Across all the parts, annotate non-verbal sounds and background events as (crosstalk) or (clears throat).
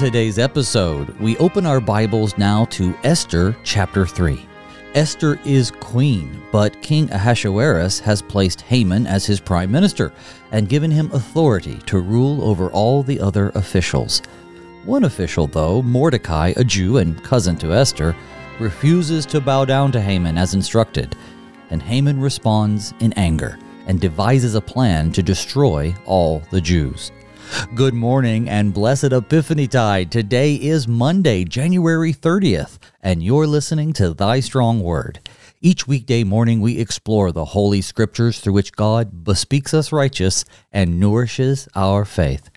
today's episode, we open our Bibles now to Esther chapter 3. Esther is queen, but King Ahasuerus has placed Haman as his prime minister and given him authority to rule over all the other officials. One official, though, Mordecai, a Jew and cousin to Esther, refuses to bow down to Haman as instructed, and Haman responds in anger and devises a plan to destroy all the Jews. Good morning and blessed Epiphany Tide. Today is Monday, January 30th, and you're listening to Thy Strong Word. Each weekday morning, we explore the Holy Scriptures through which God bespeaks us righteous and nourishes our faith.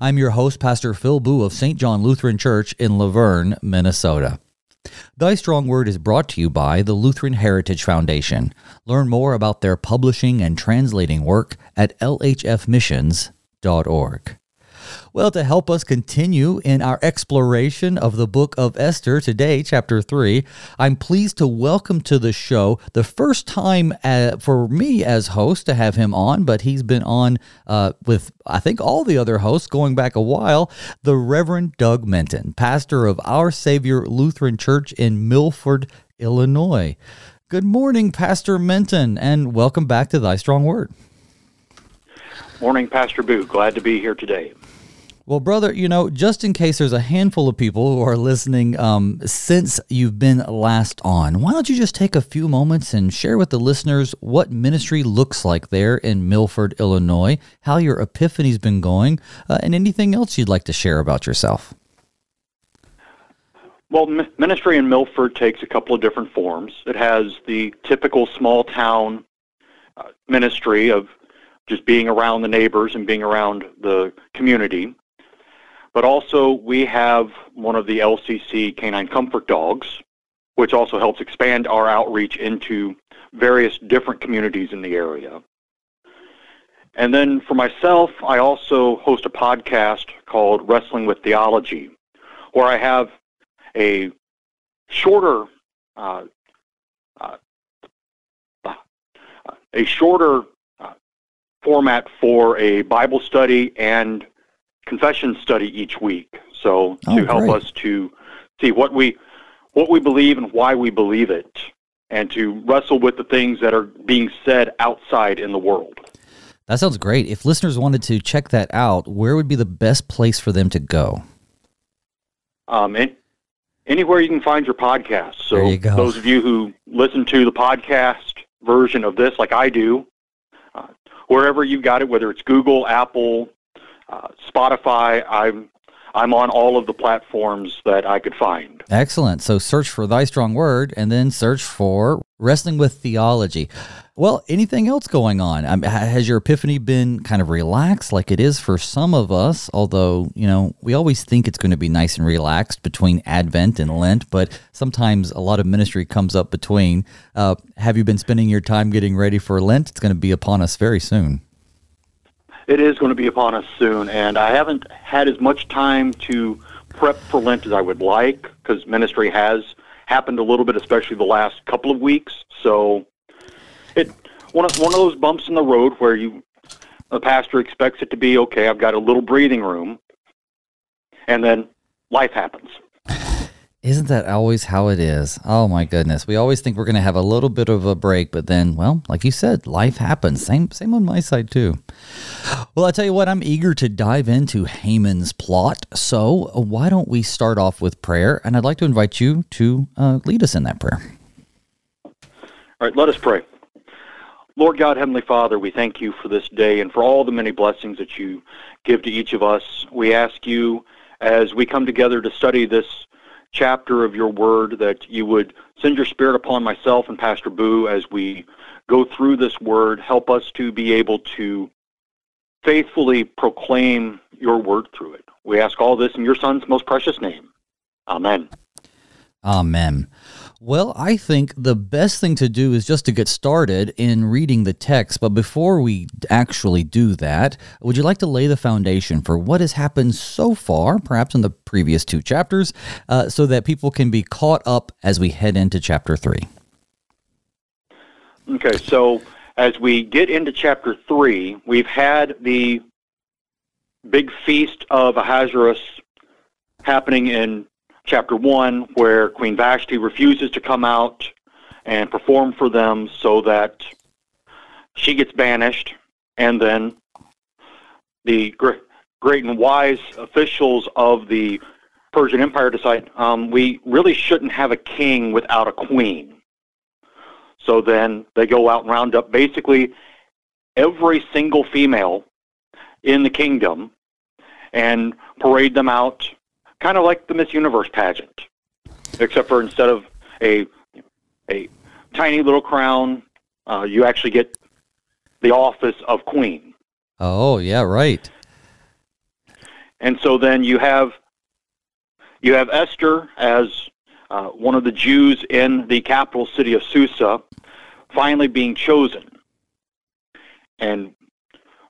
I'm your host, Pastor Phil Boo of St. John Lutheran Church in Luverne, Minnesota. Thy Strong Word is brought to you by the Lutheran Heritage Foundation. Learn more about their publishing and translating work at lhfmissions.org. Well, to help us continue in our exploration of the book of Esther today, chapter 3, I'm pleased to welcome to the show the first time uh, for me as host to have him on, but he's been on uh, with, I think, all the other hosts going back a while, the Reverend Doug Minton, pastor of Our Savior Lutheran Church in Milford, Illinois. Good morning, Pastor Minton, and welcome back to Thy Strong Word. Morning, Pastor Boo. Glad to be here today. Well, brother, you know, just in case there's a handful of people who are listening um, since you've been last on, why don't you just take a few moments and share with the listeners what ministry looks like there in Milford, Illinois, how your epiphany's been going, uh, and anything else you'd like to share about yourself? Well, ministry in Milford takes a couple of different forms. It has the typical small town uh, ministry of just being around the neighbors and being around the community. But also, we have one of the LCC canine comfort dogs, which also helps expand our outreach into various different communities in the area. And then for myself, I also host a podcast called Wrestling with Theology, where I have a shorter uh, uh, a shorter uh, format for a Bible study and confession study each week. So oh, to help us to see what we what we believe and why we believe it, and to wrestle with the things that are being said outside in the world. That sounds great. If listeners wanted to check that out, where would be the best place for them to go? Um, anywhere you can find your podcast. So you those of you who listen to the podcast version of this, like I do, uh, wherever you got it, whether it's Google, Apple, uh, Spotify. I'm I'm on all of the platforms that I could find. Excellent. So search for Thy Strong Word and then search for Wrestling with Theology. Well, anything else going on? Um, has your epiphany been kind of relaxed like it is for some of us? Although, you know, we always think it's going to be nice and relaxed between Advent and Lent, but sometimes a lot of ministry comes up between. Uh, have you been spending your time getting ready for Lent? It's going to be upon us very soon it is going to be upon us soon, and I haven't had as much time to prep for Lent as I would like because ministry has happened a little bit, especially the last couple of weeks. So it one of one of those bumps in the road where you the pastor expects it to be okay. I've got a little breathing room, and then life happens. (laughs) Isn't that always how it is? Oh my goodness. We always think we're going to have a little bit of a break, but then, well, like you said, life happens. Same same on my side too. Well, I tell you what, I'm eager to dive into Haman's plot. So, why don't we start off with prayer? And I'd like to invite you to uh, lead us in that prayer. All right, let us pray. Lord God, Heavenly Father, we thank you for this day and for all the many blessings that you give to each of us. We ask you as we come together to study this chapter of your word, that you would send your spirit upon myself and Pastor Boo as we go through this word. Help us to be able to faithfully proclaim your word through it. We ask all this in your son's most precious name. Amen. Amen. Well, I think the best thing to do is just to get started in reading the text. But before we actually do that, would you like to lay the foundation for what has happened so far, perhaps in the previous two chapters, uh, so that people can be caught up as we head into chapter three? Okay, so as we get into chapter three, we've had the big feast of Ahasuerus happening in chapter 1 where Queen Vashti refuses to come out and perform for them so that she gets banished and then the great and wise officials of the Persian Empire decide um, we really shouldn't have a king without a queen. So then they go out and round up basically every single female in the kingdom and parade them out, kind of like the Miss Universe pageant, except for instead of a a tiny little crown, uh, you actually get the office of queen. Oh yeah, right. And so then you have you have Esther as uh, one of the Jews in the capital city of Susa, finally being chosen. And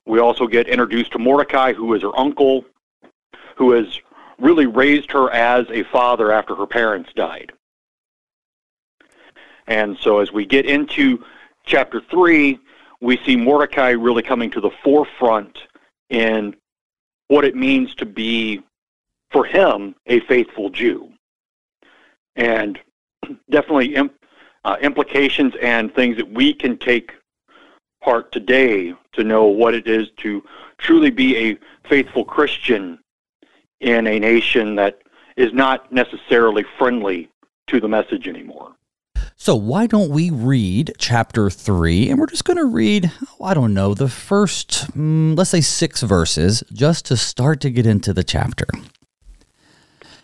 we also get introduced to Mordecai, who is her uncle, who has really raised her as a father after her parents died. And so as we get into chapter 3, we see Mordecai really coming to the forefront in what it means to be, for him, a faithful Jew. And (clears throat) definitely imp, uh, implications and things that we can take part today to know what it is to truly be a faithful Christian in a nation that is not necessarily friendly to the message anymore. So, why don't we read chapter 3? And we're just going to read, oh, I don't know, the first, mm, let's say six verses, just to start to get into the chapter.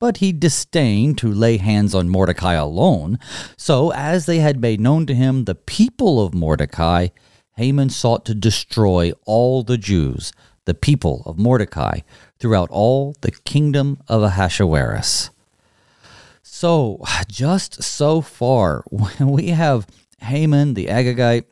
But he disdained to lay hands on Mordecai alone. So, as they had made known to him the people of Mordecai, Haman sought to destroy all the Jews, the people of Mordecai, throughout all the kingdom of Ahasuerus. So, just so far, (laughs) we have Haman the Agagite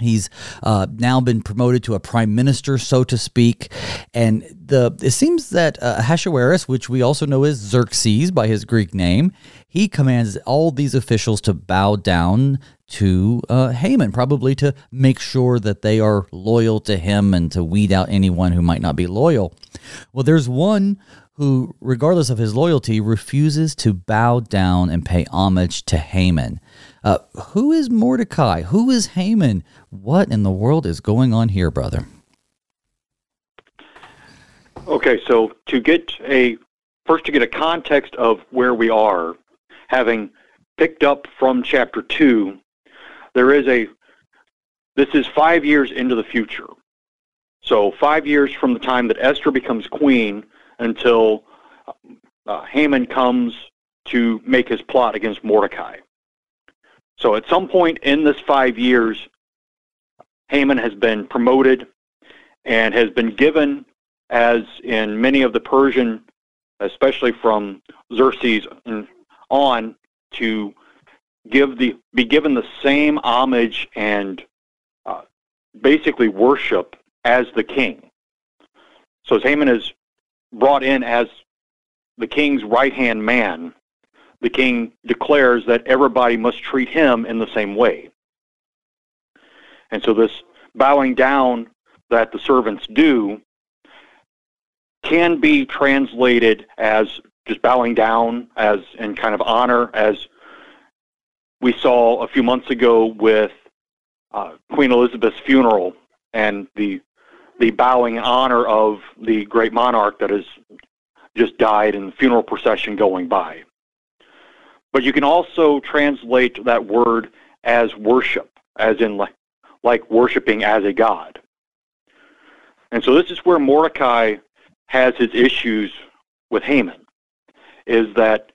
He's uh, now been promoted to a prime minister, so to speak, and the it seems that uh, Ahasuerus, which we also know as Xerxes by his Greek name, he commands all these officials to bow down to uh, Haman, probably to make sure that they are loyal to him and to weed out anyone who might not be loyal. Well, there's one who, regardless of his loyalty, refuses to bow down and pay homage to Haman. Uh, who is Mordecai? Who is Haman? What in the world is going on here, brother? Okay, so to get a first to get a context of where we are, having picked up from chapter two, there is a this is five years into the future. So five years from the time that Esther becomes queen until uh, Haman comes to make his plot against Mordecai. So at some point in this five years, Haman has been promoted and has been given, as in many of the Persian, especially from Xerxes on, to give the be given the same homage and uh, basically worship as the king. So Haman is brought in as the king's right hand man, the king declares that everybody must treat him in the same way. And so this bowing down that the servants do can be translated as just bowing down as in kind of honor as we saw a few months ago with uh, Queen Elizabeth's funeral and the the bowing honor of the great monarch that has just died and the funeral procession going by. But you can also translate that word as worship. as in like, like worshiping as a god. And so this is where Mordecai has his issues with Haman, is that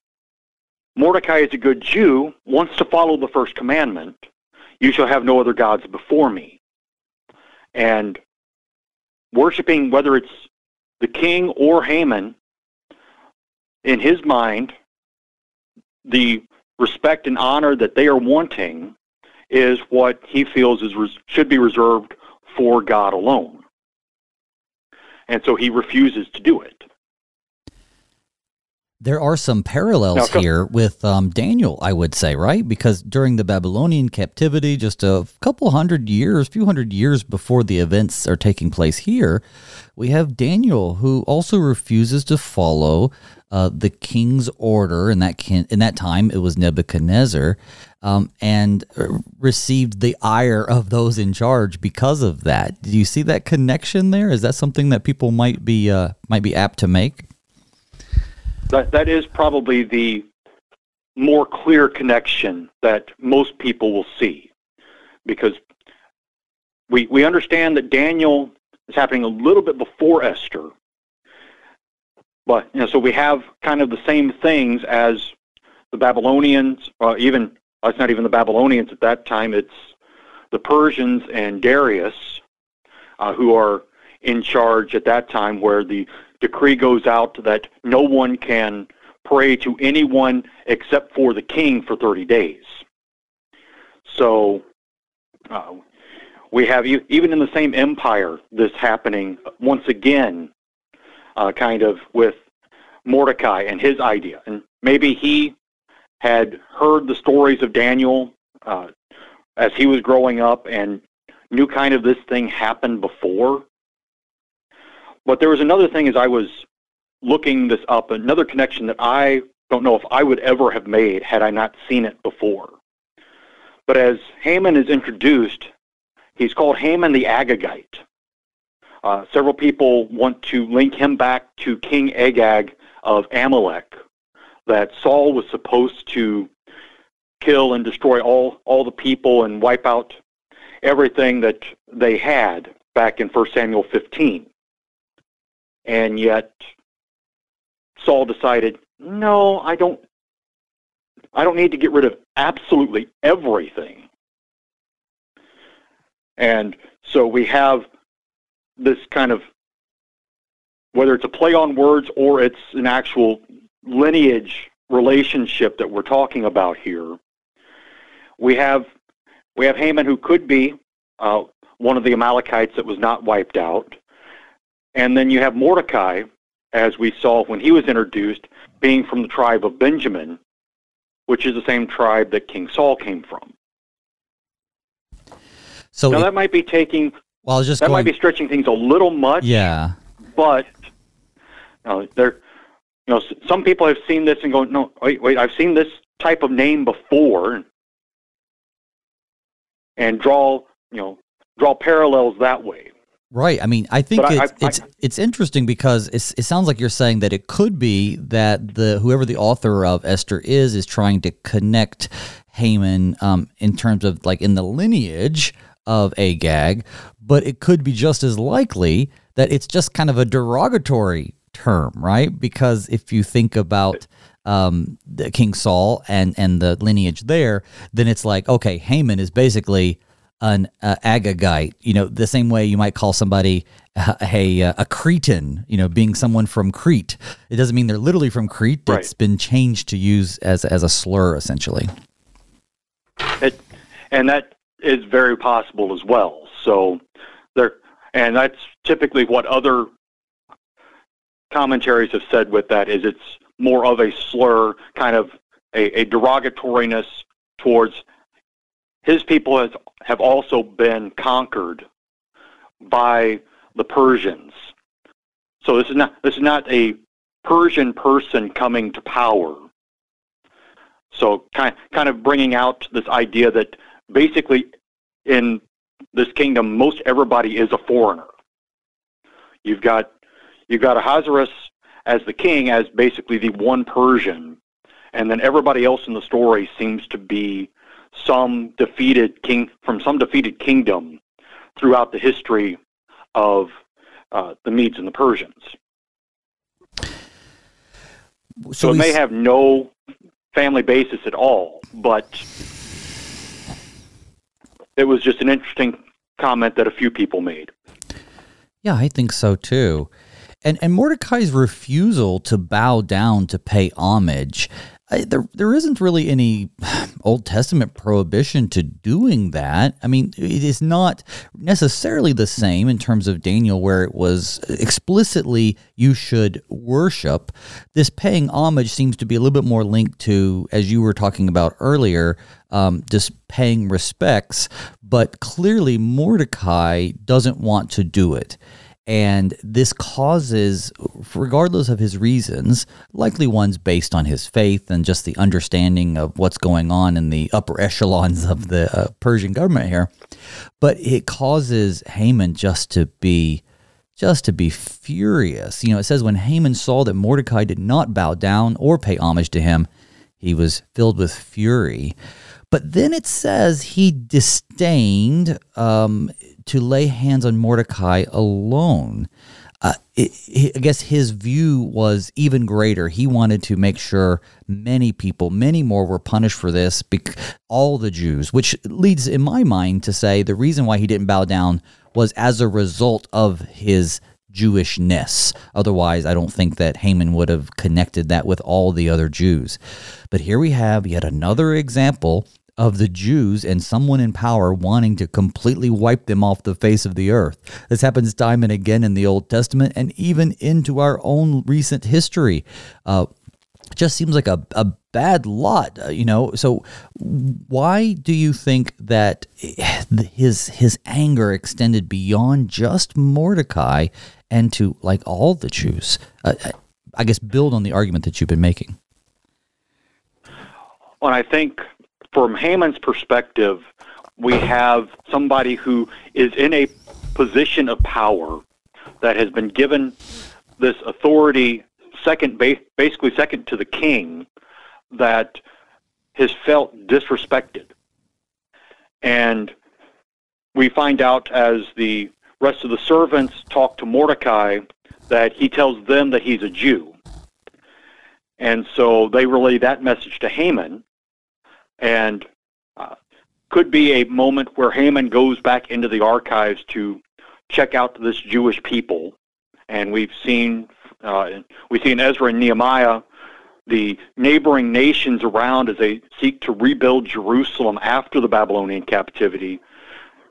Mordecai is a good Jew, wants to follow the first commandment, you shall have no other gods before me. And worshiping, whether it's the king or Haman, in his mind, the respect and honor that they are wanting is what he feels is should be reserved for God alone. And so he refuses to do it. There are some parallels here with um, Daniel, I would say, right? Because during the Babylonian captivity, just a couple hundred years, few hundred years before the events are taking place here, we have Daniel who also refuses to follow uh, the king's order. In that can, in that time, it was Nebuchadnezzar, um, and uh, received the ire of those in charge because of that. Do you see that connection there? Is that something that people might be uh, might be apt to make? That that is probably the more clear connection that most people will see. Because we we understand that Daniel is happening a little bit before Esther but you know so we have kind of the same things as the Babylonians uh, even uh, it's not even the Babylonians at that time it's the Persians and Darius uh, who are in charge at that time where the decree goes out that no one can pray to anyone except for the king for 30 days. So uh, we have, even in the same empire, this happening once again, uh, kind of with Mordecai and his idea. And maybe he had heard the stories of Daniel uh, as he was growing up and knew kind of this thing happened before. But there was another thing as I was looking this up, another connection that I don't know if I would ever have made had I not seen it before. But as Haman is introduced, he's called Haman the Agagite. Uh, several people want to link him back to King Agag of Amalek, that Saul was supposed to kill and destroy all, all the people and wipe out everything that they had back in 1 Samuel 15. And yet Saul decided, no, I don't I don't need to get rid of absolutely everything. And so we have this kind of whether it's a play on words or it's an actual lineage relationship that we're talking about here. We have we have Haman who could be uh, one of the Amalekites that was not wiped out. And then you have Mordecai, as we saw when he was introduced, being from the tribe of Benjamin, which is the same tribe that King Saul came from. So now it, that might be taking. Well, I was just that going, might be stretching things a little much. Yeah. But you know, there, you know, some people have seen this and go, no, wait, wait, I've seen this type of name before, and draw, you know, draw parallels that way. Right. I mean, I think it's, I, I, it's it's interesting because it sounds like you're saying that it could be that the whoever the author of Esther is is trying to connect Haman um, in terms of like in the lineage of Agag, but it could be just as likely that it's just kind of a derogatory term, right? Because if you think about um, the King Saul and and the lineage there, then it's like okay, Haman is basically an uh, Agagite, you know, the same way you might call somebody a, a, a, Cretan, you know, being someone from Crete. It doesn't mean they're literally from Crete. Right. It's been changed to use as, as a slur, essentially. It, and that is very possible as well. So there, and that's typically what other commentaries have said with that is it's more of a slur, kind of a, a derogatoriness towards his people has, have also been conquered by the Persians. So this is not this is not a Persian person coming to power. So kind kind of bringing out this idea that basically in this kingdom most everybody is a foreigner. You've got you've got Ahasuerus as the king as basically the one Persian, and then everybody else in the story seems to be some defeated king from some defeated kingdom throughout the history of uh, the Medes and the Persians. So, so it may have no family basis at all, but it was just an interesting comment that a few people made. Yeah, I think so too. And and Mordecai's refusal to bow down to pay homage There there isn't really any (sighs) Old Testament prohibition to doing that. I mean, it is not necessarily the same in terms of Daniel, where it was explicitly you should worship. This paying homage seems to be a little bit more linked to, as you were talking about earlier, um, just paying respects. But clearly, Mordecai doesn't want to do it. And this causes, regardless of his reasons, likely ones based on his faith and just the understanding of what's going on in the upper echelons of the uh, Persian government here, but it causes Haman just to be just to be furious. You know, it says when Haman saw that Mordecai did not bow down or pay homage to him, he was filled with fury. But then it says he disdained um, to lay hands on Mordecai alone. Uh, it, it, I guess his view was even greater. He wanted to make sure many people, many more, were punished for this. Bec- all the Jews, which leads in my mind to say the reason why he didn't bow down was as a result of his Jewishness. Otherwise, I don't think that Haman would have connected that with all the other Jews. But here we have yet another example of the Jews and someone in power wanting to completely wipe them off the face of the earth. This happens time and again in the Old Testament and even into our own recent history. Uh, just seems like a, a bad lot, uh, you know. So, why do you think that (sighs) his his anger extended beyond just Mordecai and to like all the Jews? Uh, I guess build on the argument that you've been making. Well, I think from Haman's perspective, we have somebody who is in a position of power that has been given this authority second basically second to the king that has felt disrespected. And we find out as the rest of the servants talk to Mordecai that he tells them that he's a Jew. And so they relay that message to Haman and uh, could be a moment where Haman goes back into the archives to check out this Jewish people. And we've seen uh, we see in Ezra and Nehemiah the neighboring nations around as they seek to rebuild Jerusalem after the Babylonian captivity.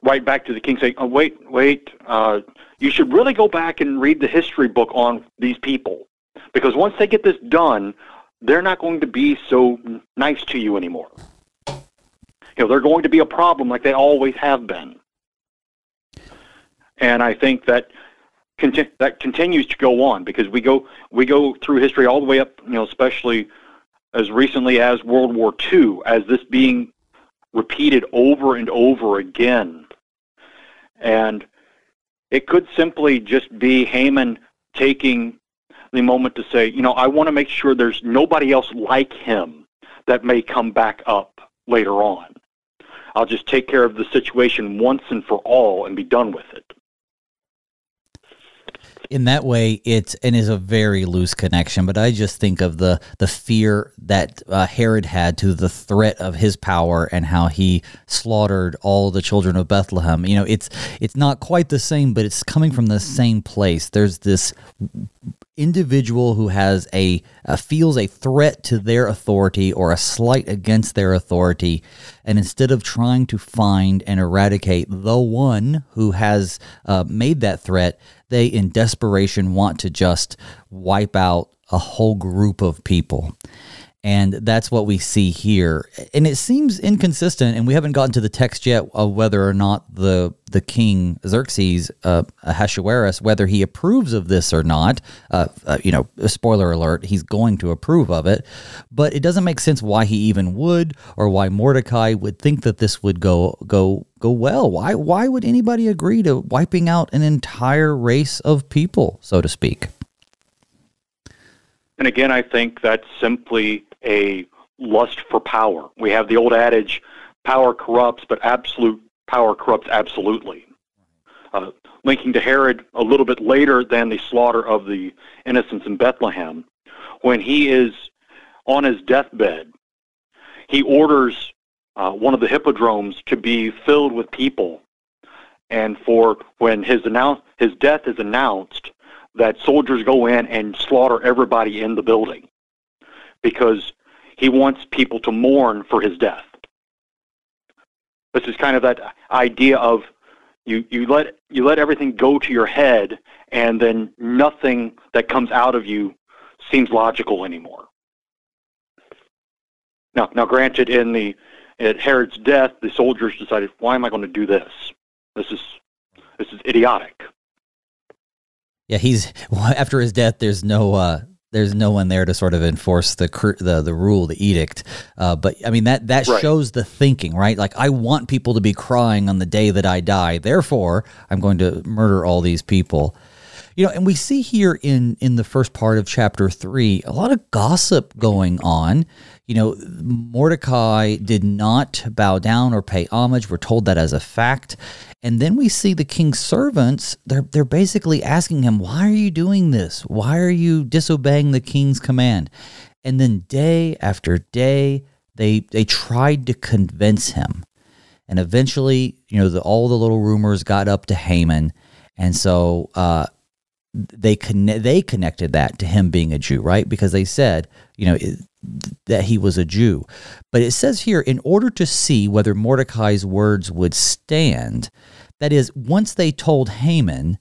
Right back to the king saying, "Oh wait, wait, uh, you should really go back and read the history book on these people, because once they get this done, they're not going to be so nice to you anymore." You know, they're going to be a problem like they always have been. And I think that conti- that continues to go on because we go we go through history all the way up, you know, especially as recently as World War II, as this being repeated over and over again. And it could simply just be Haman taking the moment to say, you know, I want to make sure there's nobody else like him that may come back up later on. I'll just take care of the situation once and for all and be done with it. In that way, it's and is a very loose connection. But I just think of the the fear that uh, Herod had to the threat of his power and how he slaughtered all the children of Bethlehem. You know, it's it's not quite the same, but it's coming from the same place. There's this individual who has a uh, feels a threat to their authority or a slight against their authority and instead of trying to find and eradicate the one who has uh, made that threat they in desperation want to just wipe out a whole group of people and that's what we see here. And it seems inconsistent, and we haven't gotten to the text yet of whether or not the the king Xerxes uh, Ahasuerus, whether he approves of this or not. Uh, uh, you know, spoiler alert, he's going to approve of it, but it doesn't make sense why he even would, or why Mordecai would think that this would go go go well. Why why would anybody agree to wiping out an entire race of people, so to speak? And again, I think that's simply a lust for power. We have the old adage power corrupts, but absolute power corrupts absolutely. Uh, linking to Herod a little bit later than the slaughter of the innocents in Bethlehem, when he is on his deathbed, he orders uh, one of the hippodromes to be filled with people, and for when his announce his death is announced, that soldiers go in and slaughter everybody in the building, because he wants people to mourn for his death. This is kind of that idea of you, you let you let everything go to your head and then nothing that comes out of you seems logical anymore. Now now granted in the at Herod's death the soldiers decided why am I going to do this? This is this is idiotic. Yeah, he's (laughs) after his death there's no uh there's no one there to sort of enforce the the the rule, the edict. Uh, but I mean that that right. shows the thinking, right? Like I want people to be crying on the day that I die. Therefore, I'm going to murder all these people. You know, and we see here in in the first part of chapter 3 a lot of gossip going on you know, Mordecai did not bow down or pay homage. We're told that as a fact. And then we see the king's servants, they're, they're basically asking him, Why are you doing this? Why are you disobeying the king's command? And then day after day, they, they tried to convince him. And eventually, you know, the, all the little rumors got up to Haman. And so uh, they conne- they connected that to him being a Jew, right? Because they said, you know, that he was a Jew. But it says here, in order to see whether Mordecai's words would stand, that is, once they told Haman,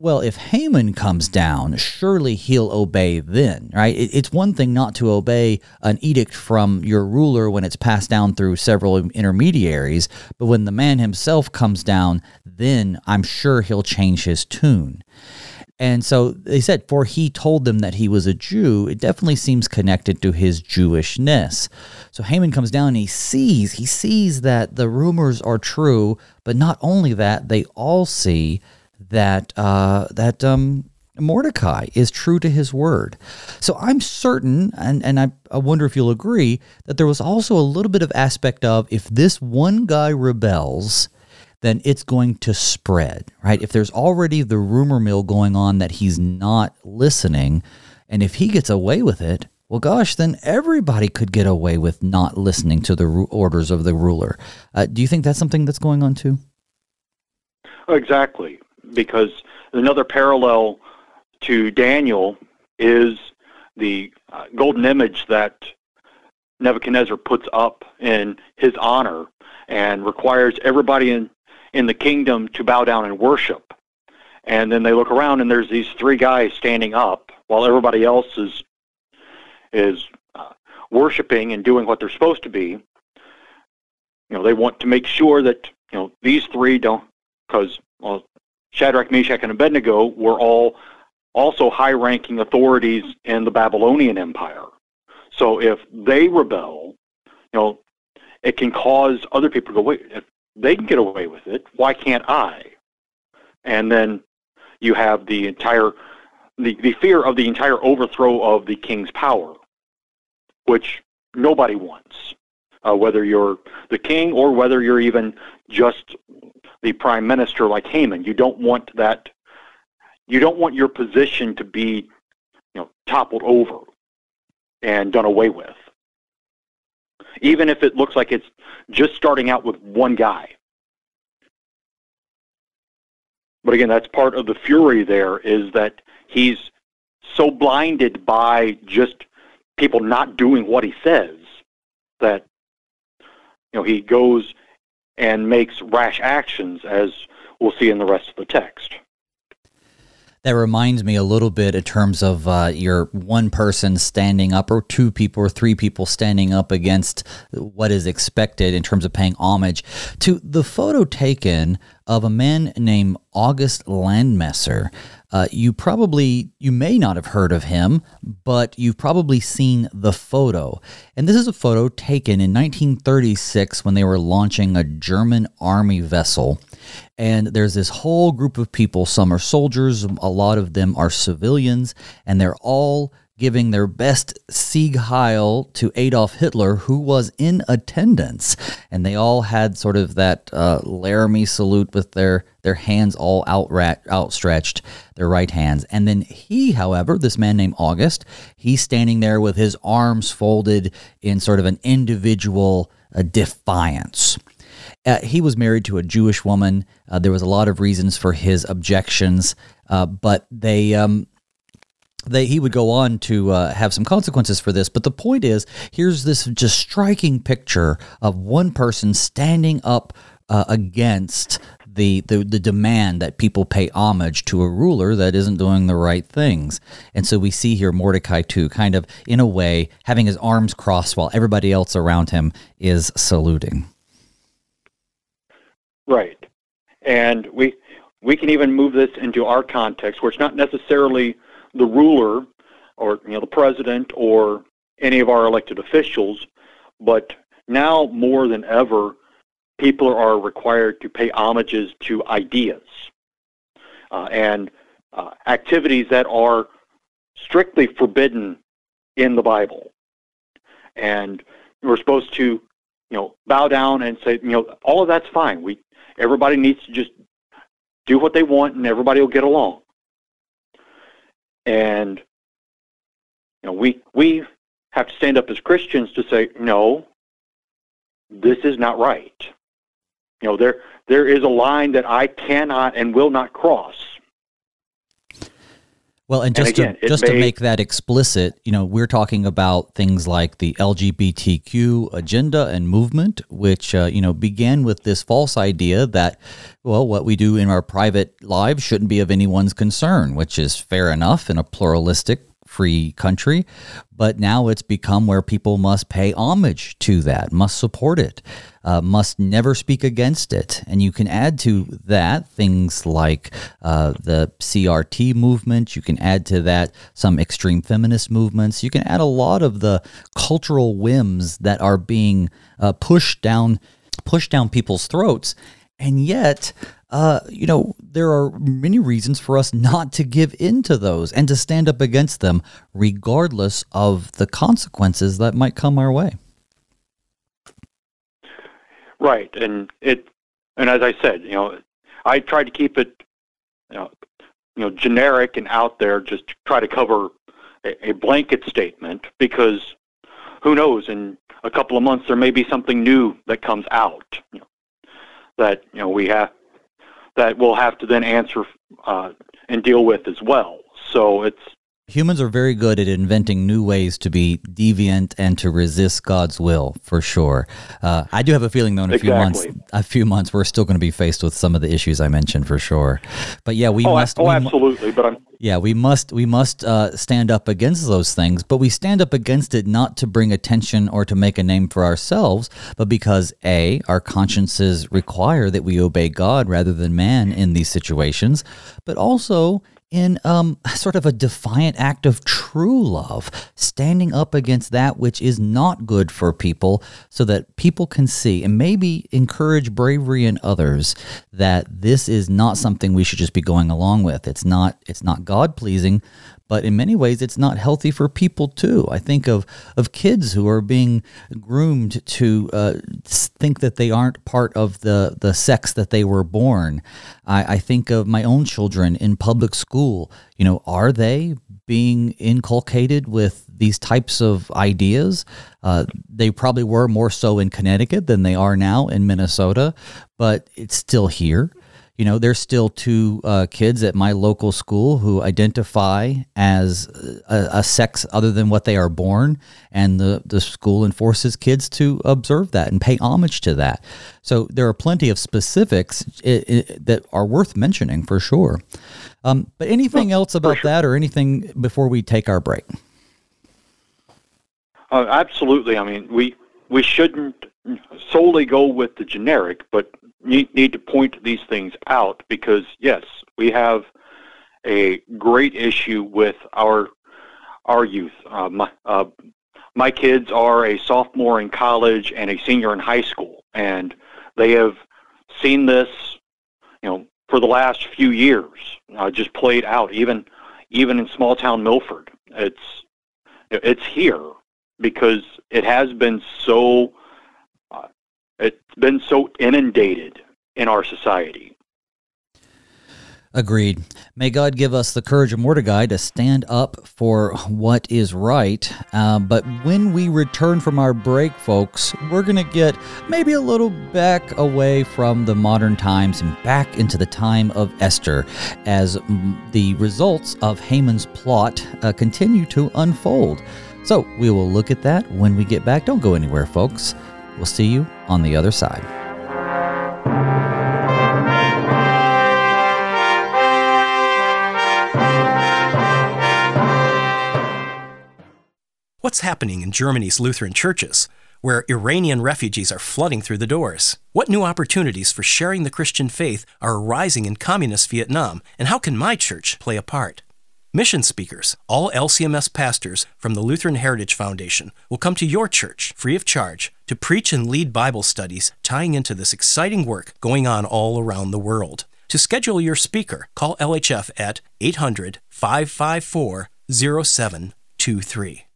well, if Haman comes down, surely he'll obey then, right? it's one thing not to obey an edict from your ruler when it's passed down through several intermediaries, but when the man himself comes down, then I'm sure he'll change his tune. And so they said, for he told them that he was a Jew, it definitely seems connected to his Jewishness. So Haman comes down and he sees, he sees that the rumors are true, but not only that, they all see that uh, that um, Mordecai is true to his word. So I'm certain, and, and I, I wonder if you'll agree, that there was also a little bit of aspect of if this one guy rebels, then it's going to spread, right? If there's already the rumor mill going on that he's not listening, and if he gets away with it, well, gosh, then everybody could get away with not listening to the orders of the ruler. Uh, do you think that's something that's going on too? Exactly, because another parallel to Daniel is the uh, golden image that Nebuchadnezzar puts up in his honor and requires everybody in in the kingdom to bow down and worship. And then they look around and there's these three guys standing up while everybody else is is uh, worshiping and doing what they're supposed to be. You know, they want to make sure that you know these three don't because well, Shadrach, Meshach, and Abednego were all also high-ranking authorities in the Babylonian Empire. So if they rebel, you know, it can cause other people to go, wait, they can get away with it. Why can't I? And then you have the entire the, the fear of the entire overthrow of the king's power, which nobody wants, uh, whether you're the king or whether you're even just the prime minister like Haman. You don't want that. You don't want your position to be, you know, toppled over and done away with even if it looks like it's just starting out with one guy. But again, that's part of the fury there is that he's so blinded by just people not doing what he says that you know he goes and makes rash actions as we'll see in the rest of the text that reminds me a little bit in terms of uh, your one person standing up or two people or three people standing up against what is expected in terms of paying homage to the photo taken of a man named August Landmesser. Uh, you probably you may not have heard of him, but you've probably seen the photo. And this is a photo taken in 1936 when they were launching a German army vessel. And there's this whole group of people. Some are soldiers, a lot of them are civilians, and they're all giving their best Sieg Heil to Adolf Hitler, who was in attendance. And they all had sort of that uh, Laramie salute with their, their hands all outrat, outstretched, their right hands. And then he, however, this man named August, he's standing there with his arms folded in sort of an individual uh, defiance. Uh, he was married to a Jewish woman. Uh, there was a lot of reasons for his objections, uh, but they. Um, he would go on to uh, have some consequences for this, but the point is, here's this just striking picture of one person standing up uh, against the, the the demand that people pay homage to a ruler that isn't doing the right things. And so we see here Mordecai too, kind of in a way having his arms crossed while everybody else around him is saluting. Right. And we we can even move this into our context where it's not necessarily the ruler or you know the president or any of our elected officials, but now more than ever, people are required to pay homages to ideas uh, and uh, activities that are strictly forbidden in the Bible. And we're supposed to, you know, bow down and say, you know, all of that's fine. We Everybody needs to just do what they want, and everybody will get along. And you know, we we have to stand up as Christians to say, no, this is not right. You know, there there is a line that I cannot and will not cross. Well, and just and again, to just may, to make that explicit, you know, we're talking about things like the LGBTQ agenda and movement, which uh, you know began with this false idea that, well, what we do in our private lives shouldn't be of anyone's concern, which is fair enough in a pluralistic free country, but now it's become where people must pay homage to that, must support it, uh, must never speak against it. And you can add to that things like uh, the CRT movement, you can add to that some extreme feminist movements, you can add a lot of the cultural whims that are being uh, pushed down pushed down people's throats and yet uh, you know, there are many reasons for us not to give in to those and to stand up against them, regardless of the consequences that might come our way. Right, and it, and as I said, you know, I tried to keep it, you know, you know, generic and out there, just to try to cover a, a blanket statement because who knows? In a couple of months, there may be something new that comes out. You know, that you know we have that we'll have to then answer uh, and deal with as well. So it's humans are very good at inventing new ways to be deviant and to resist God's will, for sure. Uh, I do have a feeling, though, in a exactly. few months, a few months, we're still going to be faced with some of the issues I mentioned, for sure. But yeah, we oh, must. Oh, we absolutely. But I'm yeah, we must we must uh, stand up against those things, but we stand up against it not to bring attention or to make a name for ourselves, but because a our consciences require that we obey God rather than man in these situations, but also in um, sort of a defiant act of true love, standing up against that which is not good for people so that people can see and maybe encourage bravery in others that this is not something we should just be going along with. It's not it's not God pleasing, but in many ways it's not healthy for people too. I think of of kids who are being groomed to uh, think that they aren't part of the the sex that they were born. I, I think of my own children in public school. You know, are they being inculcated with these types of ideas. Uh, they probably were more so in Connecticut than they are now in Minnesota, but it's still here. You know, there's still two uh, kids at my local school who identify as a, a, sex other than what they are born, and the, the school enforces kids to observe that and pay homage to that. So there are plenty of specifics it, it, that are worth mentioning for sure. Um, but anything well, else about sure. that, or anything before we take our break? Uh, absolutely. I mean, we we shouldn't solely go with the generic, but need, need to point these things out because, yes, we have a great issue with our our youth. Uh, my, uh, my kids are a sophomore in college and a senior in high school, and they have seen this, you know, for the last few years, uh, just played out. Even even in small town Milford, it's it's here because it has been so it's been so inundated in our society. Agreed. May God give us the courage of Mordecai to stand up for what is right. Uh, but when we return from our break, folks, we're going to get maybe a little back away from the modern times and back into the time of Esther as the results of Haman's plot uh, continue to unfold. So we will look at that when we get back. Don't go anywhere, folks. We'll see you on the other side. What's happening in Germany's Lutheran churches, where Iranian refugees are flooding through the doors? What new opportunities for sharing the Christian faith are arising in communist Vietnam, and how can my church play a part? Mission speakers, all LCMS pastors from the Lutheran Heritage Foundation, will come to your church free of charge to preach and lead Bible studies tying into this exciting work going on all around the world. To schedule your speaker, call LHF at 800 554 0723.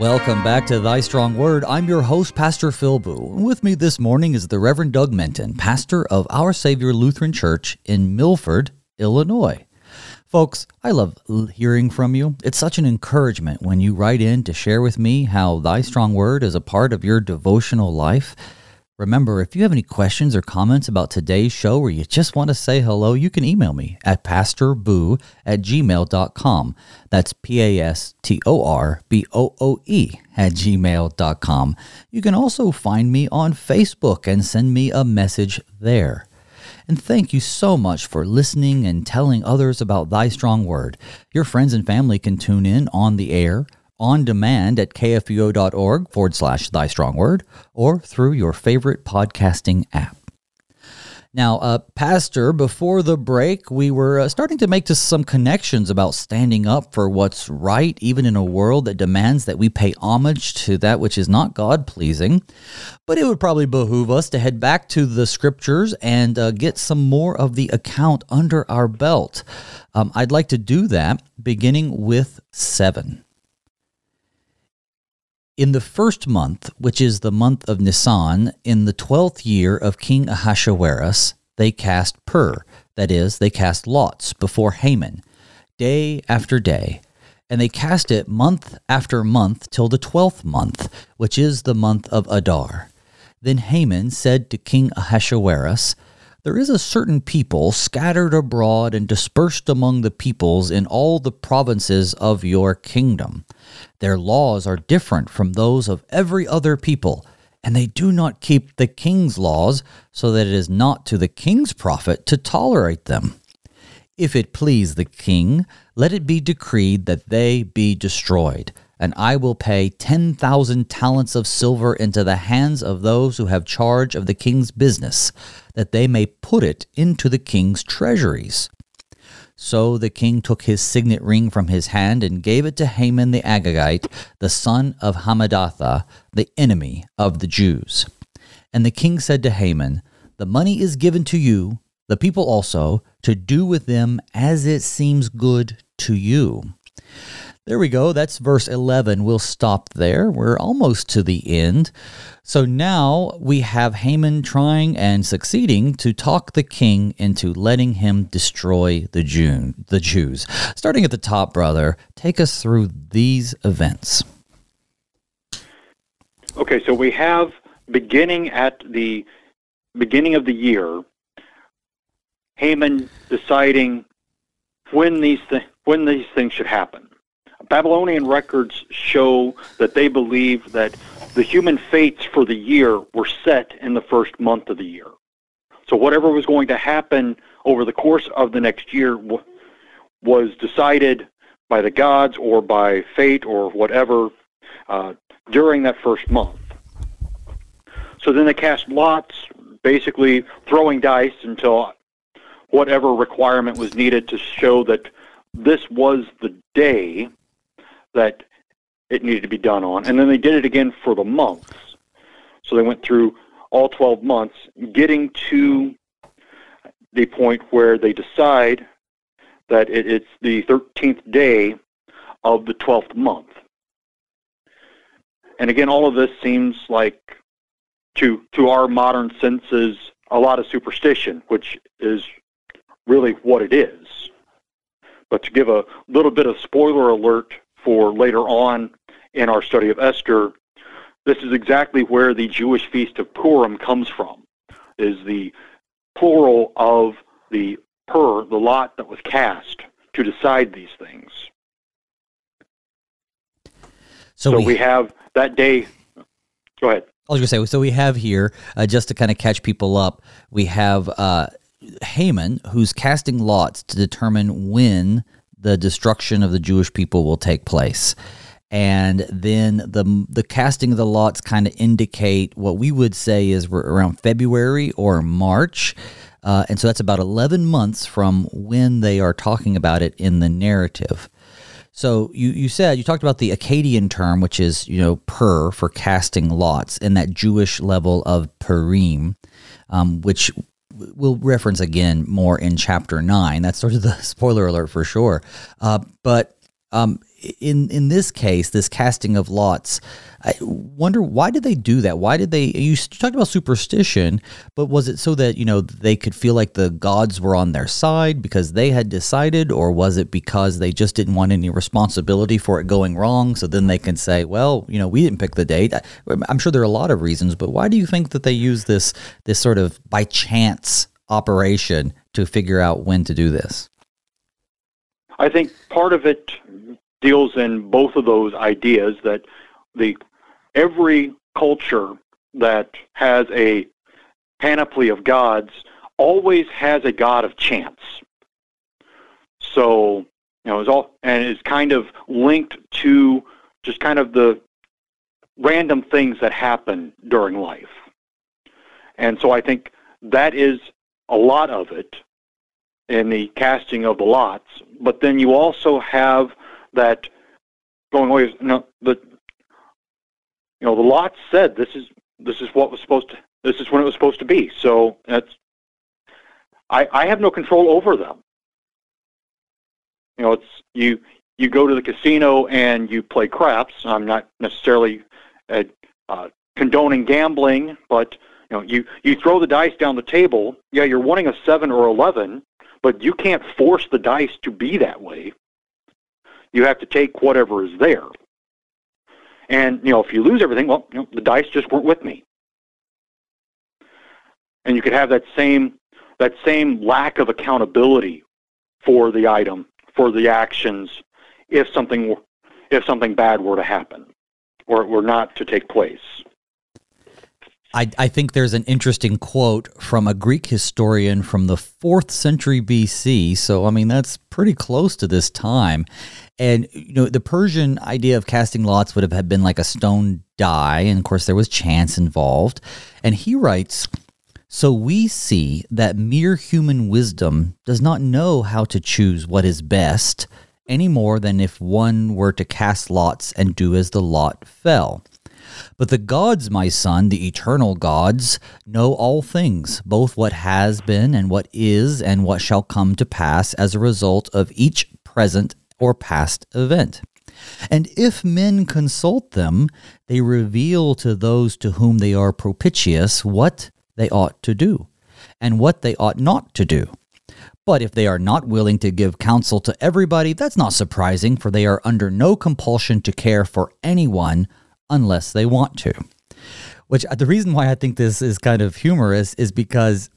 Welcome back to Thy Strong Word. I'm your host, Pastor Phil Booe. With me this morning is the Reverend Doug Menton, pastor of Our Savior Lutheran Church in Milford, Illinois. Folks, I love hearing from you. It's such an encouragement when you write in to share with me how Thy Strong Word is a part of your devotional life. Remember, if you have any questions or comments about today's show or you just want to say hello, you can email me at pastorbooe at gmail.com. That's P A S T O R B O O E at gmail.com. You can also find me on Facebook and send me a message there. And thank you so much for listening and telling others about Thy Strong Word. Your friends and family can tune in on the air on demand at kfuo.org forward slash thy strong word or through your favorite podcasting app. Now, uh, Pastor, before the break, we were uh, starting to make some connections about standing up for what's right, even in a world that demands that we pay homage to that which is not God pleasing. But it would probably behoove us to head back to the scriptures and uh, get some more of the account under our belt. Um, I'd like to do that beginning with 7. In the first month, which is the month of Nisan, in the twelfth year of King Ahasuerus, they cast pur, that is, they cast lots before Haman, day after day. And they cast it month after month till the twelfth month, which is the month of Adar. Then Haman said to King Ahasuerus, there is a certain people scattered abroad and dispersed among the peoples in all the provinces of your kingdom. Their laws are different from those of every other people, and they do not keep the king's laws, so that it is not to the king's profit to tolerate them. If it please the king, let it be decreed that they be destroyed and I will pay 10,000 talents of silver into the hands of those who have charge of the king's business, that they may put it into the king's treasuries. So the king took his signet ring from his hand and gave it to Haman the Agagite, the son of Hammedatha, the enemy of the Jews. And the king said to Haman, The money is given to you, the people also, to do with them as it seems good to you. There we go. That's verse 11. We'll stop there. We're almost to the end. So now we have Haman trying and succeeding to talk the king into letting him destroy the Jew, the Jews. Starting at the top, brother, take us through these events. Okay, so we have beginning at the beginning of the year, Haman deciding when these th- when these things should happen. Babylonian records show that they believe that the human fates for the year were set in the first month of the year. So whatever was going to happen over the course of the next year w- was decided by the gods or by fate or whatever uh, during that first month. So then they cast lots, basically throwing dice until whatever requirement was needed to show that this was the day that it needed to be done on. And then they did it again for the months. So they went through all 12 months, getting to the point where they decide that it, it's the 13th day of the 12th month. And again, all of this seems like, to, to our modern senses, a lot of superstition, which is really what it is. But to give a little bit of spoiler alert for later on in our study of Esther, this is exactly where the Jewish feast of Purim comes from, is the plural of the pur, the lot that was cast to decide these things. So, so we, we, have that day. Go ahead. I was going to say, so we have here, uh, just to kind of catch people up, we have uh, Haman who's casting lots to determine when the destruction of the Jewish people will take place. And then the the casting of the lots kind of indicate what we would say is we're around February or March. Uh, and so that's about 11 months from when they are talking about it in the narrative. So you, you said you talked about the Akkadian term, which is you know pur for casting lots, and that Jewish level of Purim, um, which we'll reference again more in chapter nine. That's sort of the (laughs) spoiler alert for sure. Uh, but um, in in this case, this casting of lots, I wonder why did they do that? Why did they? You talked about superstition, but was it so that you know they could feel like the gods were on their side because they had decided, or was it because they just didn't want any responsibility for it going wrong? So then they can say, well, you know, we didn't pick the date. I'm sure there are a lot of reasons, but why do you think that they use this this sort of by chance operation to figure out when to do this? I think part of it deals in both of those ideas that the every culture that has a panoply of gods always has a god of chance. So, you know, it's all and it's kind of linked to just kind of the random things that happen during life. And so I think that is a lot of it in the casting of the lots. But then you also have that going away. You know, the you know the lot said this is this is what was supposed to this is when it was supposed to be. So that's I I have no control over them. You know, it's you you go to the casino and you play craps. I'm not necessarily uh, uh, condoning gambling, but you know, you you throw the dice down the table. Yeah, you're wanting a seven or eleven, but you can't force the dice to be that way. You have to take whatever is there. And you know, if you lose everything, well, you know, the dice just weren't with me. And you could have that same that same lack of accountability for the item, for the actions, if something if something bad were to happen or it were not to take place. I, I think there's an interesting quote from a Greek historian from the fourth century BC. So, I mean, that's pretty close to this time. And, you know, the Persian idea of casting lots would have been like a stone die. And of course, there was chance involved. And he writes So we see that mere human wisdom does not know how to choose what is best any more than if one were to cast lots and do as the lot fell. But the gods, my son, the eternal gods, know all things, both what has been and what is and what shall come to pass as a result of each present or past event. And if men consult them, they reveal to those to whom they are propitious what they ought to do, and what they ought not to do. But if they are not willing to give counsel to everybody, that's not surprising, for they are under no compulsion to care for anyone unless they want to. Which uh, the reason why I think this is kind of humorous is because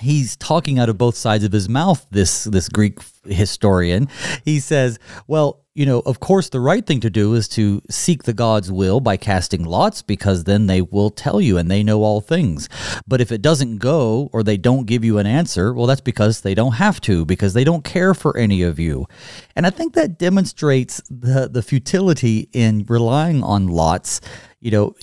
he's talking out of both sides of his mouth this this greek historian he says well you know of course the right thing to do is to seek the god's will by casting lots because then they will tell you and they know all things. But if it doesn't go or they don't give you an answer well that's because they don't have to because they don't care for any of you. And i think that demonstrates the the futility in relying on lots you know,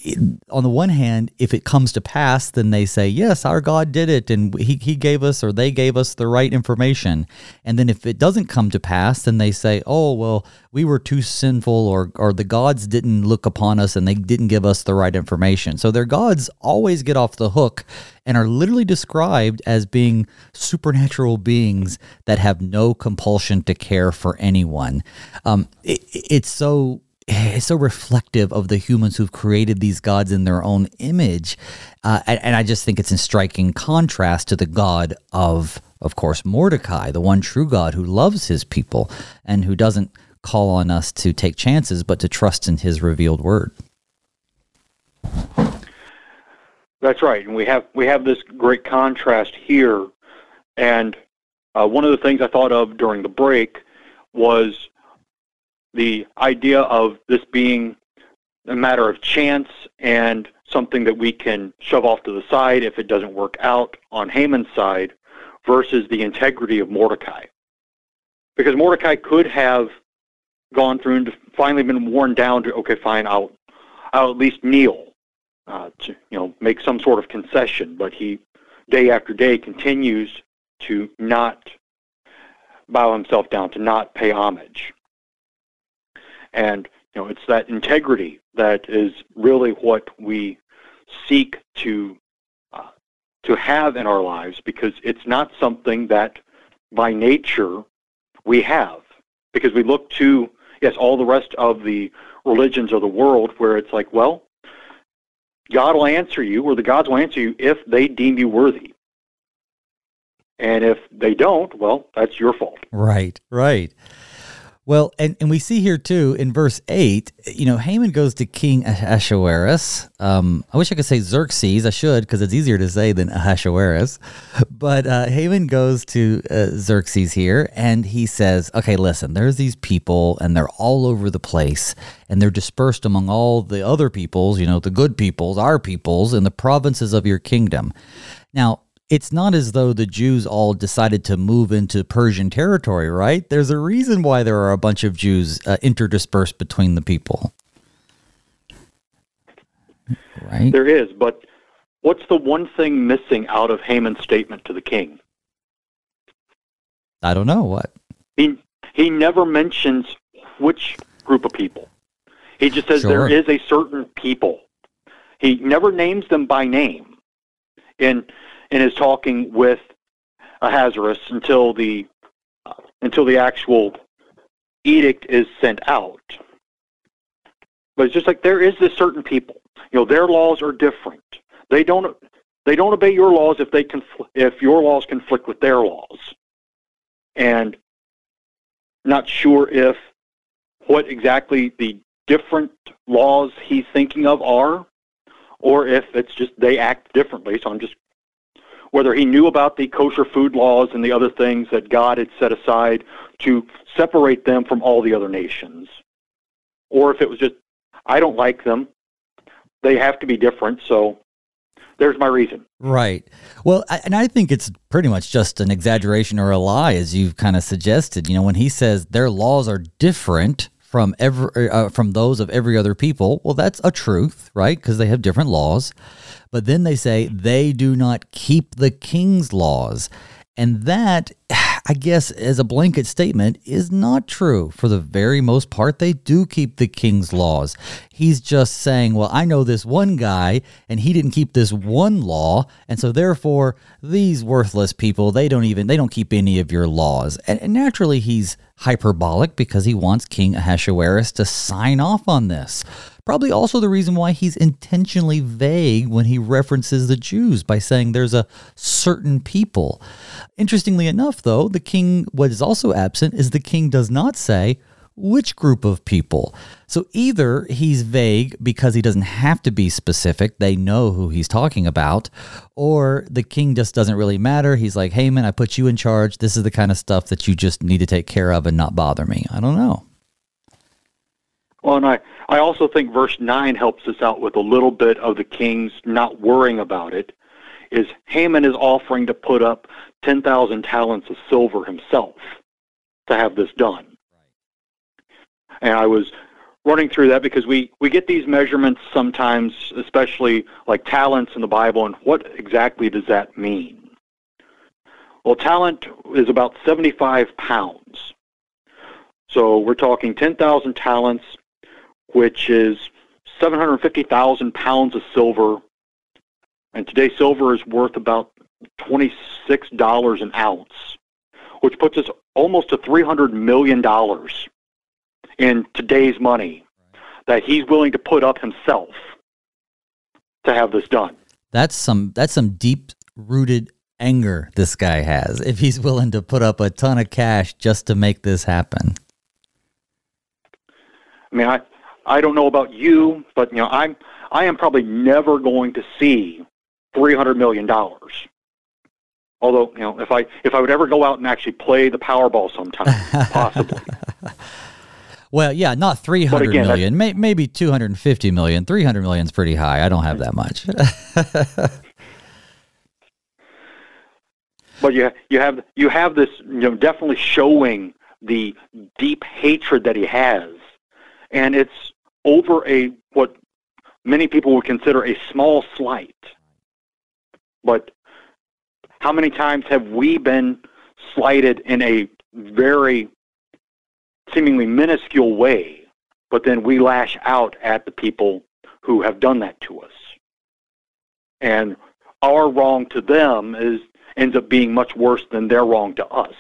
on the one hand, if it comes to pass, then they say, yes, our God did it and he, he gave us or they gave us the right information. And then if it doesn't come to pass, then they say, oh, well, we were too sinful or or the gods didn't look upon us and they didn't give us the right information. So their gods always get off the hook and are literally described as being supernatural beings that have no compulsion to care for anyone. Um, it, it's so it's so reflective of the humans who've created these gods in their own image, uh, and, and I just think it's in striking contrast to the God of of course Mordecai, the one true God who loves his people and who doesn't call on us to take chances, but to trust in His revealed Word. That's right, and we have we have this great contrast here. And uh, one of the things I thought of during the break was the idea of this being a matter of chance and something that we can shove off to the side if it doesn't work out on Haman's side versus the integrity of Mordecai. Because Mordecai could have gone through and finally been worn down to okay, fine, I'll I'll at least kneel uh, to you know make some sort of concession. But he day after day continues to not bow himself down, to not pay homage. And you know, it's that integrity that is really what we seek to uh, to have in our lives, because it's not something that by nature we have, because we look to yes, all the rest of the religions of the world where it's like, well, God will answer you, or the gods will answer you if they deem you worthy. And if they don't, well, that's your fault. Right, right. Well, and, and we see here too in verse 8, you know, Haman goes to King Ahasuerus. Um, I wish I could say Xerxes. I should because it's easier to say than Ahasuerus. But uh, Haman goes to uh, Xerxes here and he says, okay, listen, there's these people and they're all over the place and they're dispersed among all the other peoples, you know, the good peoples, our peoples in the provinces of your kingdom. Now, it's not as though the Jews all decided to move into Persian territory, right? There's a reason why there are a bunch of Jews uh, interdispersed between the people. Right? There is, but what's the one thing missing out of Haman's statement to the king? I don't know what. He he never mentions which group of people. He just says sure. there is a certain people. He never names them by name. And and is talking with Ahasuerus until the until the actual edict is sent out. But it's just like there is this certain people. You know, their laws are different. They don't they don't obey your laws if they confl- if your laws conflict with their laws. And not sure if what exactly the different laws he's thinking of are, or if it's just they act differently. So I'm just whether he knew about the kosher food laws and the other things that God had set aside to separate them from all the other nations, or if it was just, I don't like them, they have to be different, so there's my reason. Right. Well, and I think it's pretty much just an exaggeration or a lie, as you've kind of suggested. You know, when he says their laws are different from every uh, from those of every other people, well, that's a truth, right? Because they have different laws. But then they say they do not keep the king's laws. And that, (sighs) I guess, as a blanket statement, is not true. For the very most part, they do keep the king's laws. He's just saying, well, I know this one guy, and he didn't keep this one law, and so therefore, these worthless people, they don't even they don't keep any of your laws. And, and naturally, he's hyperbolic because he wants King Ahasuerus to sign off on this. Probably also the reason why he's intentionally vague when he references the Jews by saying there's a certain people. Interestingly enough, though, the king, what is also absent is the king does not say which group of people. So either he's vague because he doesn't have to be specific, they know who he's talking about, or the king just doesn't really matter. He's like, hey man, I put you in charge. This is the kind of stuff that you just need to take care of and not bother me. I don't know. Well, and I, I also think verse 9 helps us out with a little bit of the king's not worrying about it. Is Haman is offering to put up 10,000 talents of silver himself to have this done. And I was running through that because we, we get these measurements sometimes, especially like talents in the Bible, and what exactly does that mean? Well, talent is about 75 pounds. So we're talking 10,000 talents, which is 750,000 pounds of silver. And today silver is worth about $26 an ounce, which puts us almost to $300 million in today's money that he's willing to put up himself to have this done. That's some that's some deep rooted anger this guy has if he's willing to put up a ton of cash just to make this happen. I mean, I I don't know about you, but you know, I'm I am probably never going to see three hundred million dollars. Although, you know, if I if I would ever go out and actually play the Powerball sometime, (laughs) possibly. Well, yeah, not three hundred million, may, maybe 250 million. 300 million is pretty high. I don't have that much. (laughs) but you you have you have this you know definitely showing the deep hatred that he has, and it's over a what many people would consider a small slight. But how many times have we been slighted in a very seemingly minuscule way, but then we lash out at the people who have done that to us? And our wrong to them is ends up being much worse than their wrong to us.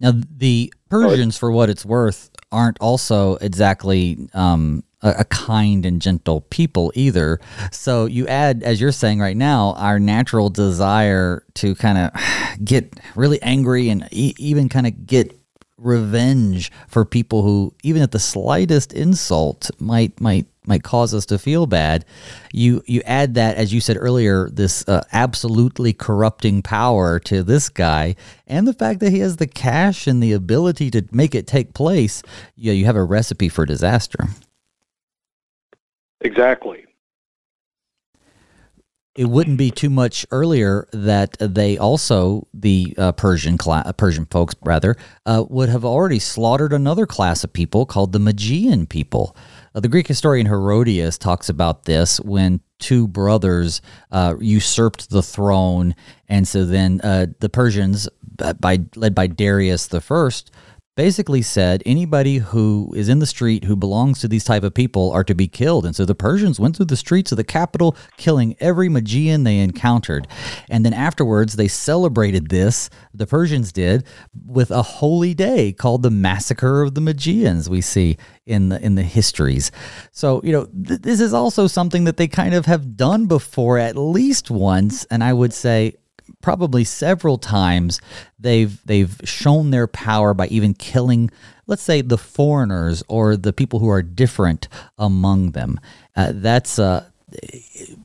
Now, the Persians, for what it's worth, aren't also exactly um, a, a kind and gentle people either. So you add, as you're saying right now, our natural desire to kind of (sighs) get really angry and e- even kind of get revenge for people who even at the slightest insult might might might cause us to feel bad. You you add that as you said earlier this uh, absolutely corrupting power to this guy and the fact that he has the cash and the ability to make it take place. Yeah you have a recipe for disaster. Exactly it wouldn't be too much earlier that they also the uh, Persian cla- Persian folks rather uh, would have already slaughtered another class of people called the Magian people. Uh, the Greek historian Herodotus talks about this when two brothers uh, usurped the throne, and so then uh, the Persians, by led by Darius the First, basically said anybody who is in the street who belongs to these type of people are to be killed. And so the persians went through the streets of the capital killing every magian they encountered. And then afterwards they celebrated this the persians did with a holy day called the massacre of the magians we see in the in the histories. So you know th- this is also something that they kind of have done before at least once. And i would say probably several times they've they've shown their power by even killing let's say the foreigners or the people who are different among them uh, that's uh,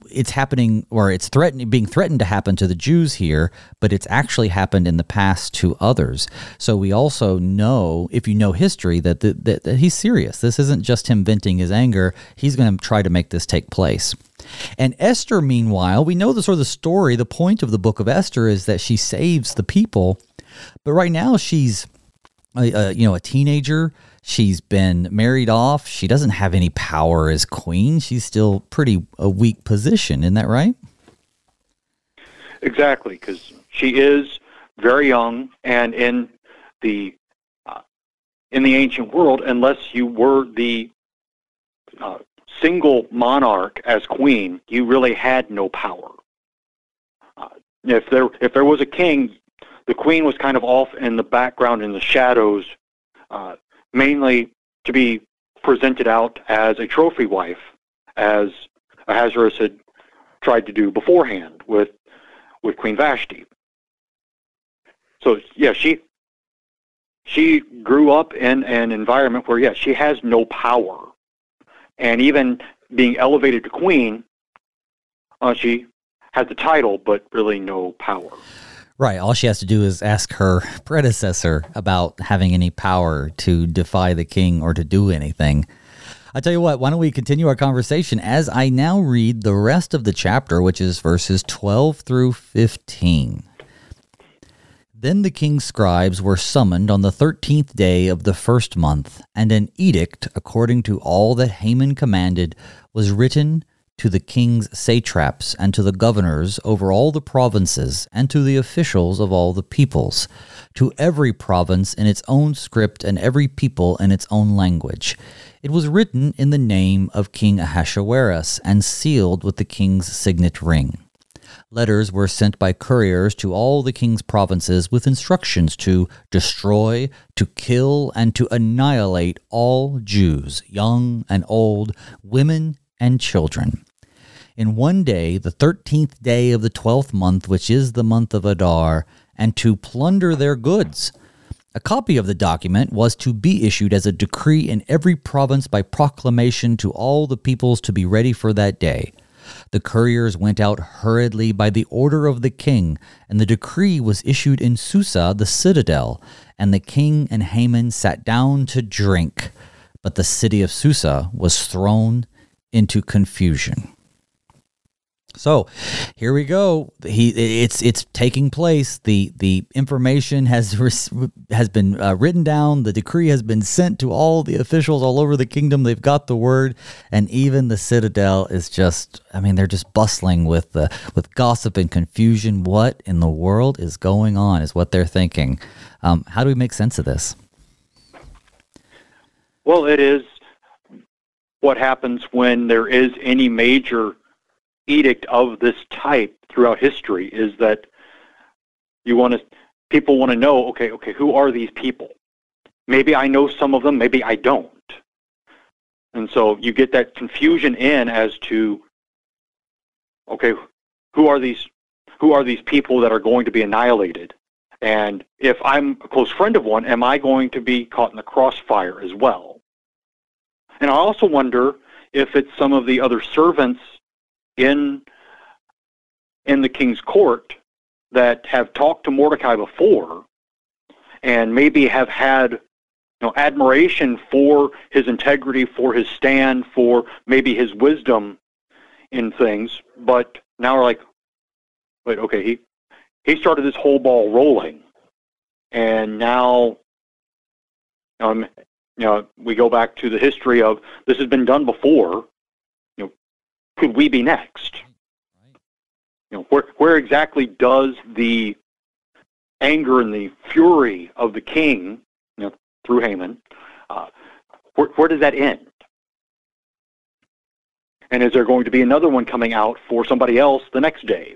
it's happening or it's threatening being threatened to happen to the Jews here, but it's actually happened in the past to others. So we also know, if you know history, that, the, that, that he's serious. This isn't just him venting his anger. He's going to try to make this take place. And Esther, meanwhile, we know the sort of the story. The point of the book of Esther is that she saves the people, but right now she's, a, a you know, a teenager. She's been married off. She doesn't have any power as queen. She's still pretty a weak position. Isn't that right? Exactly, because she is very young, and in the uh, in the ancient world, unless you were the uh, single monarch as queen, you really had no power. Uh, if there if there was a king, the queen was kind of off in the background in the shadows, uh, mainly to be presented out as a trophy wife, as Ahasuerus had tried to do beforehand with with Queen Vashti. So yeah, she she grew up in an environment where yes, she has no power, and even being elevated to queen, uh, she has the title but really no power. Right. All she has to do is ask her (laughs) predecessor about having any power to defy the king or to do anything. I tell you what, why don't we continue our conversation as I now read the rest of the chapter, which is verses 12 through 15. Then the king's scribes were summoned on the thirteenth day of the first month, and an edict, according to all that Haman commanded, was written to the king's satraps and to the governors over all the provinces and to the officials of all the peoples, to every province in its own script and every people in its own language. It was written in the name of King Ahasuerus and sealed with the king's signet ring. Letters were sent by couriers to all the king's provinces with instructions to destroy, to kill, and to annihilate all Jews, young and old, women and children. In one day, the thirteenth day of the twelfth month, which is the month of Adar, and to plunder their goods. A copy of the document was to be issued as a decree in every province by proclamation to all the peoples to be ready for that day. The couriers went out hurriedly by the order of the king, and the decree was issued in Susa, the citadel. And the king and Haman sat down to drink, but the city of Susa was thrown into confusion. So here we go. He it's it's taking place. The the information has (laughs) has been uh, written down. The decree has been sent to all the officials all over the kingdom. They've got the word, and even the citadel is just. I mean, they're just bustling with the with gossip and confusion. What in the world is going on? Is what they're thinking. Um, how do we make sense of this? Well, it is what happens when there is any major edict of this type throughout history is that you want to people want to know okay okay who are these people? Maybe i know some of them maybe i don't. And so you get that confusion in as to okay who are these who are these people that are going to be annihilated? And if i'm a close friend of one am i going to be caught in the crossfire as well? And i also wonder if it's some of the other servants in in the king's court that have talked to Mordecai before and maybe have had you know admiration for his integrity, for his stand, for maybe his wisdom in things, but now we're like, wait, okay, he he started this whole ball rolling, and now um, you know we go back to the history of this has been done before could we be next? You know, where where exactly does the anger and the fury of the king, you know, through Haman, uh, where, where does that end? And is there going to be another one coming out for somebody else the next day?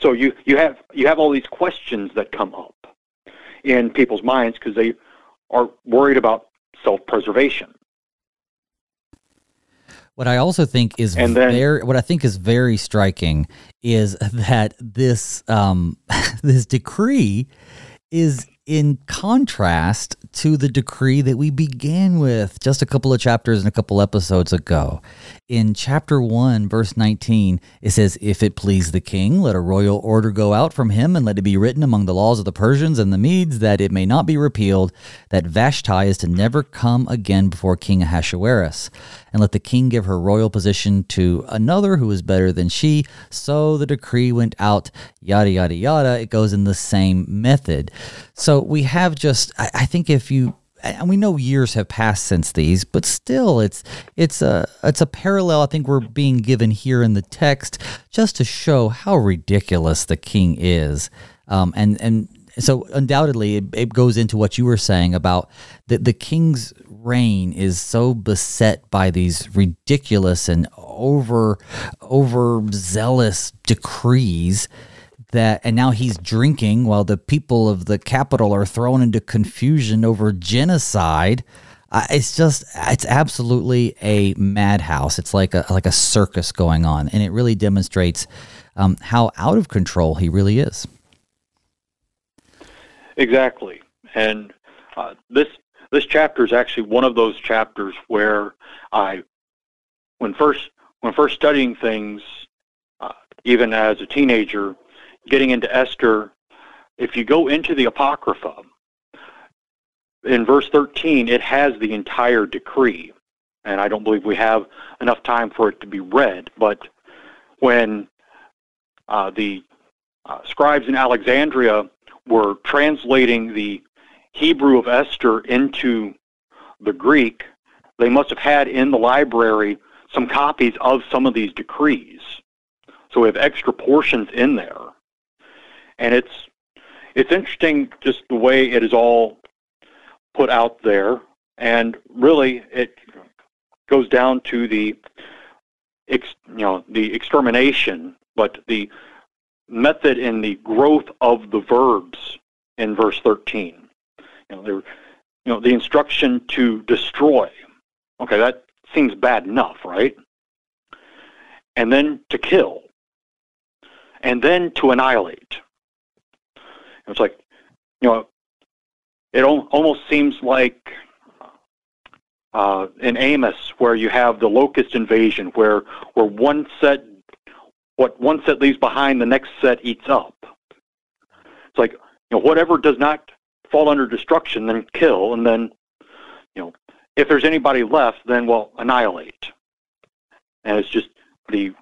So you, you have you have all these questions that come up in people's minds because they are worried about self-preservation. What I also think is then, very, what I think is very striking is (laughs) that this um, (laughs) this decree is in contrast to the decree that we began with just a couple of chapters and a couple episodes ago. In chapter 1, verse 19, it says, If it please the king, let a royal order go out from him, and let it be written among the laws of the Persians and the Medes that it may not be repealed, that Vashti is to never come again before King Ahasuerus. And let the king give her royal position to another who is better than she. So the decree went out, yada, yada, yada. It goes in the same method. So we have just, I, I think if you and we know years have passed since these, but still, it's it's a it's a parallel. I think we're being given here in the text just to show how ridiculous the king is, um, and and so undoubtedly it, it, goes into what you were saying about the the king's reign is so beset by these ridiculous and over overzealous decrees that and now he's drinking while the people of the capital are thrown into confusion over genocide. Uh, it's just it's absolutely a madhouse. It's like a like a circus going on and it really demonstrates um, how out of control he really is. Exactly. And uh, this this chapter is actually one of those chapters where i when first when first studying things uh, even as a teenager getting into Esther, if you go into the Apocrypha, in verse 13, it has the entire decree. And I don't believe we have enough time for it to be read. But when uh, the uh, scribes in Alexandria were translating the Hebrew of Esther into the Greek, they must have had in the library some copies of some of these decrees. So we have extra portions in there. And it's it's interesting just the way it is all put out there and really it goes down to the ex, you know the extermination but the method in the growth of the verbs in verse 13 you know there you know the instruction to destroy. Okay that seems bad enough right? And then to kill. And then to annihilate. It's like you know it almost seems like uh, in Amos, where you have the locust invasion, where where one set what one set leaves behind, the next set eats up. It's like you know whatever does not fall under destruction, then kill, and then you know if there's anybody left, then we'll annihilate. And it's just the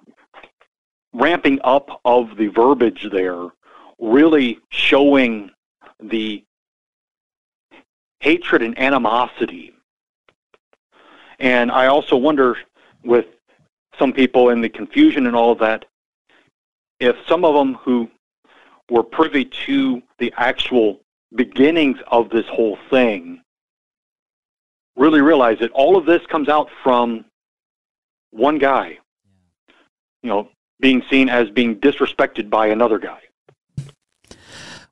ramping up of the verbiage there, really showing the hatred and animosity and I also wonder with some people in the confusion and all of that, if some of them who were privy to the actual beginnings of this whole thing really realize that all of this comes out from one guy, you know, being seen as being disrespected by another guy.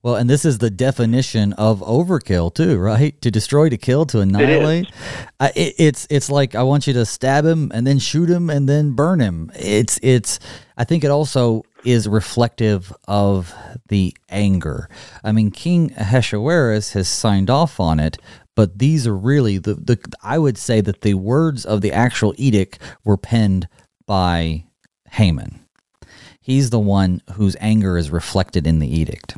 Well, and this is the definition of overkill too, right? To destroy, to kill, to annihilate. It it, it's it's like I want you to stab him and then shoot him and then burn him. It's it's. I think it also is reflective of the anger. I mean, King Ahasuerus has signed off on it, but these are really the the. I would say that the words of the actual edict were penned by Haman. He's the one whose anger is reflected in the edict.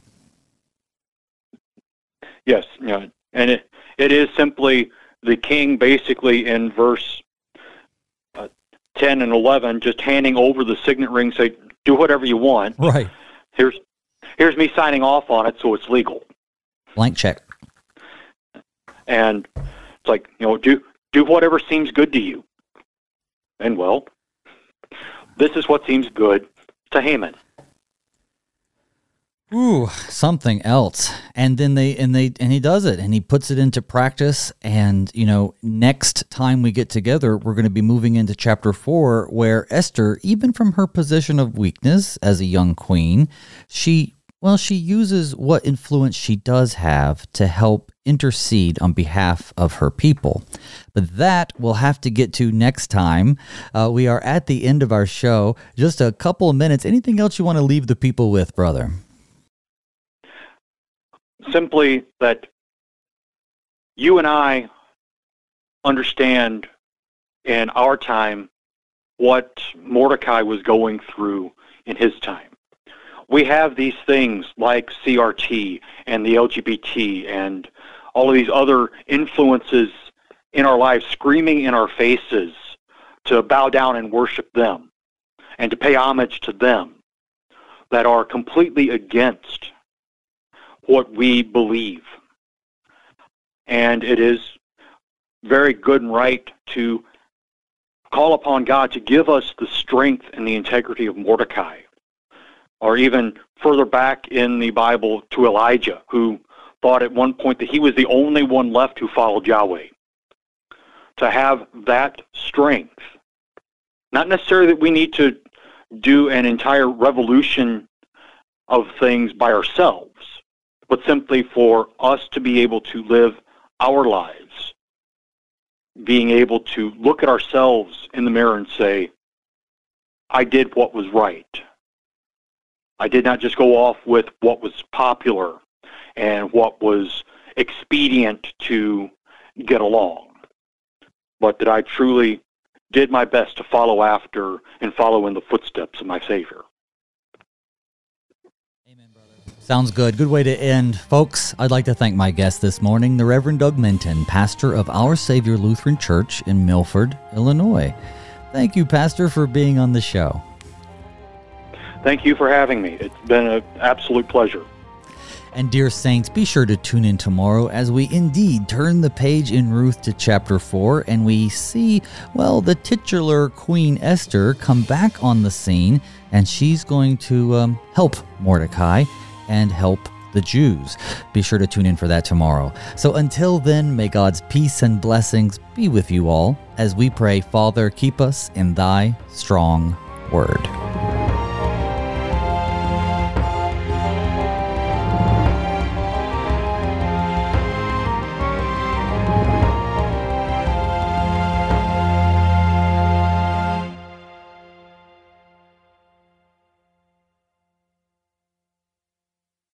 Yes, yeah, and it it is simply the king basically in verse uh, ten and eleven, just handing over the signet ring, say, "Do whatever you want." Right. Here's here's me signing off on it, so it's legal. Blank check. And it's like you know, do do whatever seems good to you. And well, this is what seems good to Haman. Ooh, something else. And then they and they and he does it and he puts it into practice and you know, next time we get together, we're going to be moving into chapter 4 where Esther, even from her position of weakness as a young queen, she well, she uses what influence she does have to help intercede on behalf of her people. But that we'll have to get to next time. Uh, we are at the end of our show. Just a couple of minutes. Anything else you want to leave the people with, brother? Simply that you and I understand in our time what Mordecai was going through in his time. We have these things like CRT and the LGBT and all of these other influences in our lives screaming in our faces to bow down and worship them and to pay homage to them that are completely against what we believe. And it is very good and right to call upon God to give us the strength and the integrity of Mordecai. Or even further back in the Bible to Elijah, who thought at one point that he was the only one left who followed Yahweh. To have that strength. Not necessarily that we need to do an entire revolution of things by ourselves, but simply for us to be able to live our lives, being able to look at ourselves in the mirror and say, I did what was right. I did not just go off with what was popular and what was expedient to get along, but that I truly did my best to follow after and follow in the footsteps of my Savior. Sounds good. Good way to end. Folks, I'd like to thank my guest this morning, the Reverend Doug Minton, pastor of Our Savior Lutheran Church in Milford, Illinois. Thank you, Pastor, for being on the show. Thank you for having me. It's been an absolute pleasure. And dear saints, be sure to tune in tomorrow as we indeed turn the page in Ruth to chapter 4 and we see, well, the titular Queen Esther come back on the scene and she's going to um, help Mordecai and help the Jews. Be sure to tune in for that tomorrow. So until then, may God's peace and blessings be with you all as we pray, Father, keep us in thy strong word.